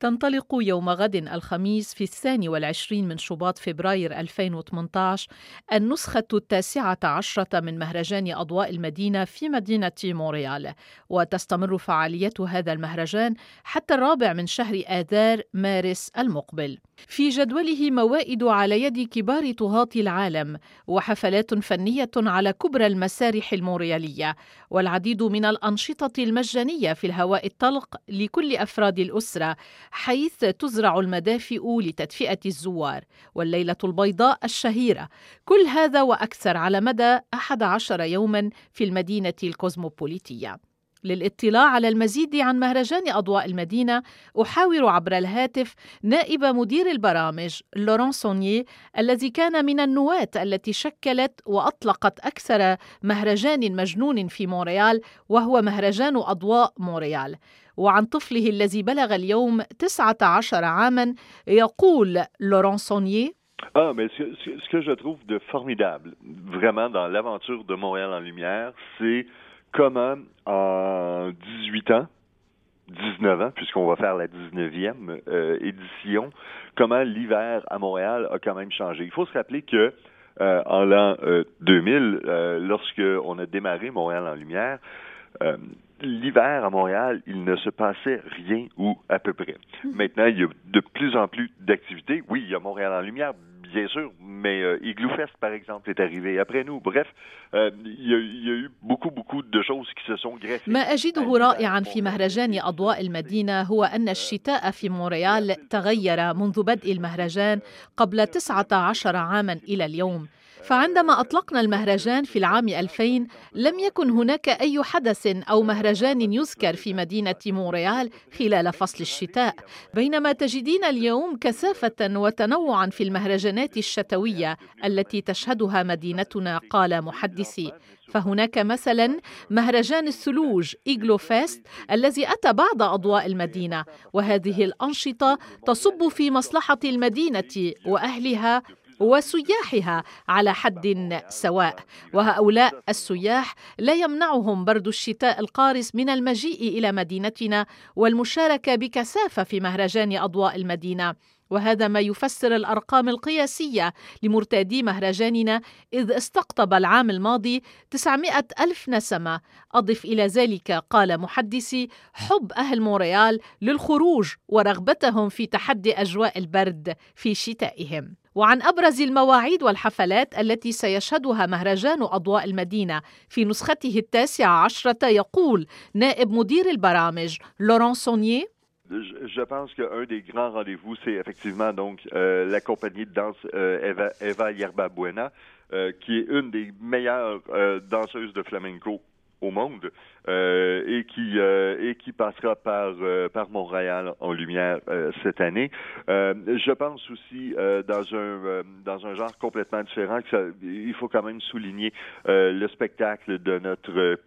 تنطلق يوم غد الخميس في الثاني والعشرين من شباط فبراير 2018 النسخة التاسعة عشرة من مهرجان أضواء المدينة في مدينة مونريال. وتستمر فعالية هذا المهرجان حتى الرابع من شهر آذار مارس المقبل. في جدوله موائد على يد كبار طهاة العالم وحفلات فنية على كبرى المسارح الموريالية والعديد من الأنشطة المجانية في الهواء الطلق لكل أفراد الأسرة حيث تزرع المدافئ لتدفئة الزوار والليلة البيضاء الشهيرة. كل هذا وأكثر على مدى 11 يوما في المدينة الكوزموبوليتية. للاطلاع على المزيد عن مهرجان أضواء المدينة أحاور عبر الهاتف نائب مدير البرامج لوران سونيي الذي كان من النواة التي شكلت وأطلقت أكثر مهرجان مجنون في مونريال وهو مهرجان أضواء مونريال. وعن طفله الذي بلغ اليوم 19 عاما يقول لوران سونيي Ah, mais ce, ce, ce, que je trouve de formidable, vraiment, dans l'aventure de Montréal en lumière, c'est comment en 18 ans, 19 ans, puisqu'on va faire la 19e euh, édition, comment l'hiver à Montréal a quand même changé. Il faut se rappeler que euh, en l'an euh, 2000, lorsque on a démarré Montréal en lumière, l'hiver à Montréal, il ne se passait rien ou à peu près. Maintenant, il y a de plus en plus d'activités. Oui, il y a Montréal en lumière, bien sûr, mais euh, Igloo Fest, par exemple, est arrivé après nous. Bref, euh, il, y a, il y a eu beaucoup, beaucoup de choses qui se sont greffées. ما أجده رائعا في مهرجان أضواء المدينة هو أن الشتاء في مونريال تغير منذ بدء المهرجان قبل 19 عاما إلى اليوم. فعندما أطلقنا المهرجان في العام 2000 لم يكن هناك أي حدث أو مهرجان يذكر في مدينة مونريال خلال فصل الشتاء بينما تجدين اليوم كثافة وتنوعا في المهرجانات الشتوية التي تشهدها مدينتنا قال محدثي. فهناك مثلا مهرجان الثلوج إيجلو فيست الذي أتى بعد أضواء المدينة وهذه الأنشطة تصب في مصلحة المدينة وأهلها وسياحها على حد سواء. وهؤلاء السياح لا يمنعهم برد الشتاء القارس من المجيء إلى مدينتنا والمشاركة بكثافة في مهرجان أضواء المدينة. وهذا ما يفسر الأرقام القياسية لمرتادي مهرجاننا إذ استقطب العام الماضي 900 ألف نسمة. أضف إلى ذلك قال محدثي حب أهل مونريال للخروج ورغبتهم في تحدي أجواء البرد في شتائهم. وعن أبرز المواعيد والحفلات التي سيشهدها مهرجان أضواء المدينة في نسخته التاسعة عشرة يقول نائب مدير البرامج لوران سونيي je pense qu'un des grands rendez-vous, c'est effectivement donc euh, la compagnie de danse euh, Eva, Eva Yerba Buena, euh, qui est une des meilleures euh, danseuses de flamenco au monde euh, et qui euh, et qui passera par euh, par Montréal en lumière euh, cette année. Euh, je pense aussi euh, dans un dans un genre complètement différent que ça, il faut quand même souligner le spectacle de notre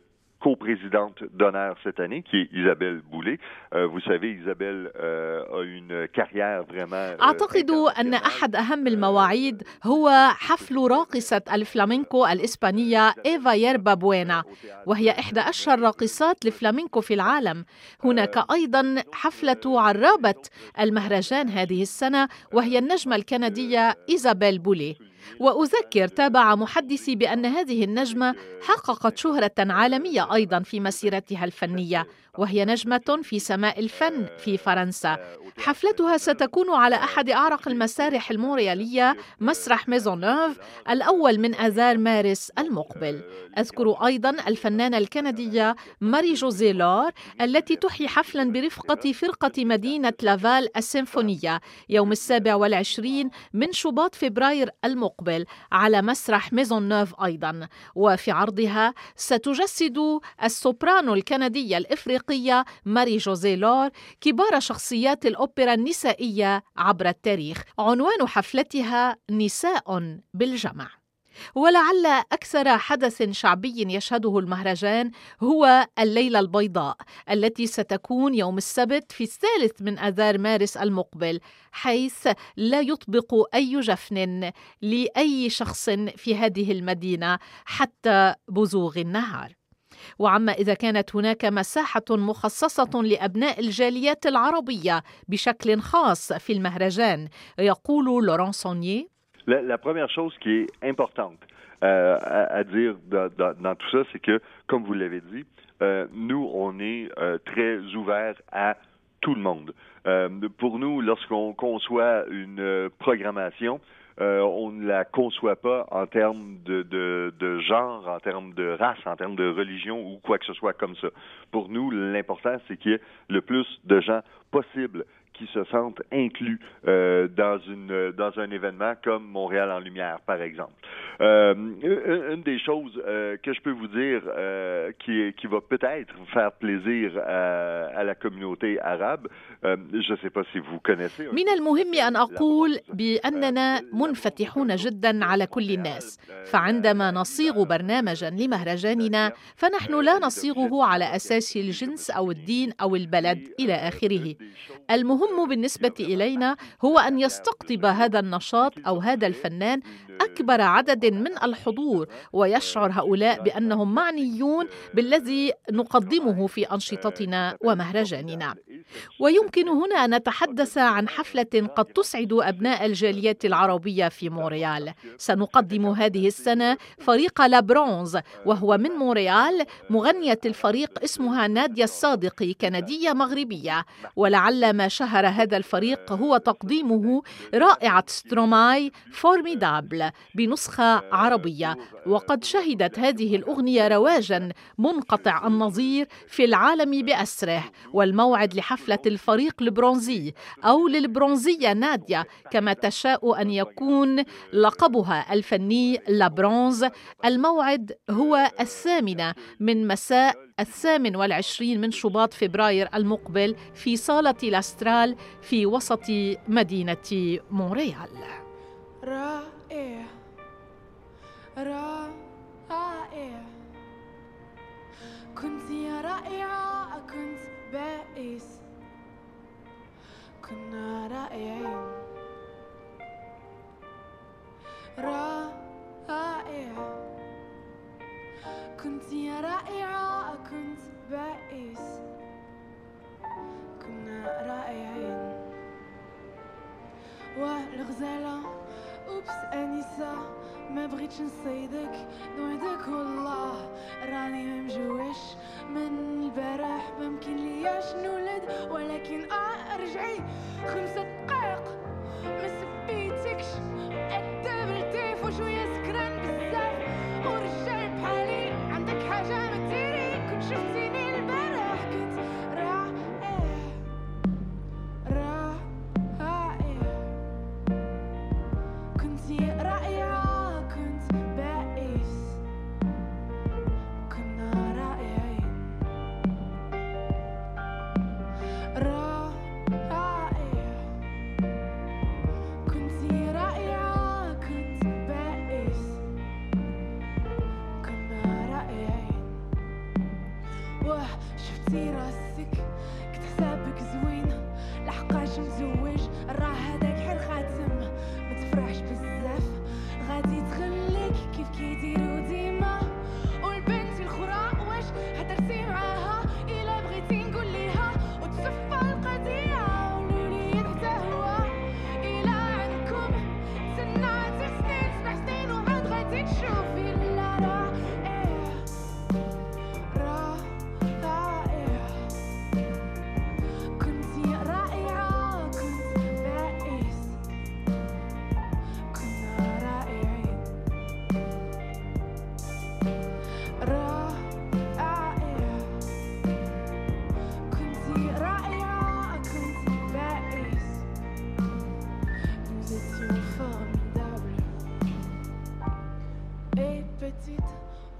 coprésidente d'honneur cette année, qui est Isabelle Boulay. Euh, vous savez, Isabelle euh, a une carrière vraiment. أعتقد أن أحد أهم المواعيد هو حفل راقصة الفلامينكو الإسبانية إيفا يربا بوينا وهي إحدى أشهر راقصات الفلامينكو في العالم هناك أيضا حفلة عرابة المهرجان هذه السنة وهي النجمة الكندية إيزابيل بولي وأذكر تابع محدثي بأن هذه النجمة حققت شهرة عالمية أيضا في مسيرتها الفنية وهي نجمة في سماء الفن في فرنسا. حفلتها ستكون على أحد أعرق المسارح المونريالية مسرح ميزونوف الأول من آذار مارس المقبل. أذكر أيضا الفنانة الكندية ماري جوزي لور التي تحيي حفلا برفقة فرقة مدينة لافال السيمفونية يوم السابع والعشرين من شباط فبراير المقبل على مسرح ميزونوف أيضا. وفي عرضها ستجسد السوبرانو الكندية الإفريقية الأفريقية ماري جوزي لور كبار شخصيات الأوبرا النسائية عبر التاريخ. عنوان حفلتها نساء بالجمع. ولعل أكثر حدث شعبي يشهده المهرجان هو الليلة البيضاء التي ستكون يوم السبت في الثالث من آذار مارس المقبل حيث لا يطبق أي جفن لأي شخص في هذه المدينة حتى بزوغ النهار. وعما إذا كانت هناك مساحة مخصصة لأبناء الجاليات العربية بشكل خاص في المهرجان يقول لوران سونيي La, la première chose qui est importante euh, à, à, dire dans, dans, dans, tout ça, c'est que, comme vous l'avez dit, euh, nous, on est euh, très ouverts à tout le monde. Euh, pour nous, lorsqu'on conçoit une programmation, euh, on ne la conçoit pas en termes de, de, de, genre, en termes de race, en termes de religion ou quoi que ce soit comme ça. Pour nous, l'important, c'est qu'il y ait le plus de gens possible qui se sentent inclus euh, dans une dans un événement comme Montréal en lumière, par exemple. Euh, une des choses euh, que je peux vous dire euh, qui, qui va peut-être faire plaisir à, à, la communauté arabe, je ne sais pas si vous connaissez. من المهم أن أقول بأننا منفتحون جدا على كل الناس فعندما نصيغ برنامجا لمهرجاننا فنحن لا نصيغه على أساس الجنس أو الدين أو البلد إلى آخره المهم بالنسبة إلينا هو أن يستقطب هذا النشاط أو هذا الفنان أكبر عدد من الحضور ويشعر هؤلاء بأنهم معنيون بالذي نقدمه في أنشطتنا ومهرجاننا. ويمكن هنا أن نتحدث عن حفلة قد تسعد أبناء الجاليات العربية في مونريال. سنقدم هذه السنة فريق لابرونز وهو من مونريال مغنية الفريق اسمها نادية الصادقي كندية مغربية. ولعل ما شهر هذا الفريق هو تقديمه رائعة ستروماي Formidable بنسخة عربية. وقد شهدت هذه الأغنية رواجا منقطع النظير في العالم بأسره. والموعد لحفلة الفريق البرونزي أو للبرونزية نادية كما تشاء أن يكون لقبها الفني لابرونز. الموعد هو الثامنة من مساء الثامن والعشرين من شباط فبراير المقبل في صالة لاسترال في وسط مدينة مونريال. رائع. رائع. كنت يا رائعة كنت بائس. كنا رائعين. رائع. كنت يا رائعة كنت بائس. كنا رائعين. والغزالة أوبس أنسة ما بغيتش نصيدك نوعدك والله راني مجوش من البارح ممكن لياش نولد ولكن آه رجعي خمسة دقائق ما واه شفتي راسك؟ كنت حسابك زوين. لحقاش مزوج. راه هذاك حل خاتم. ما تفرحش بزاف. غادي تخليك كيف كيديروا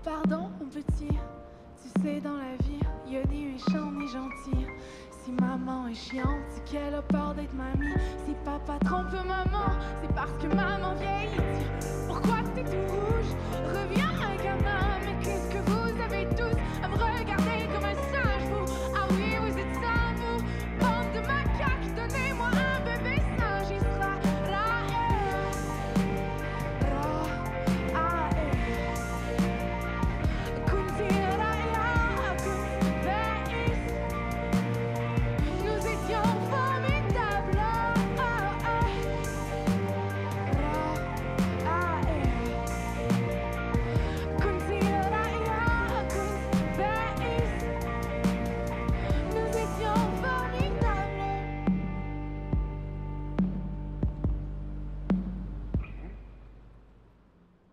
pardon mon petit. Tu sais dans la vie, y a ni méchant ni gentil. Si maman est chiante, c'est qu'elle a peur d'être mamie. Si papa trompe maman, c'est parce que maman vieillit. Pourquoi t'es tout rouge? Reviens gamin, mais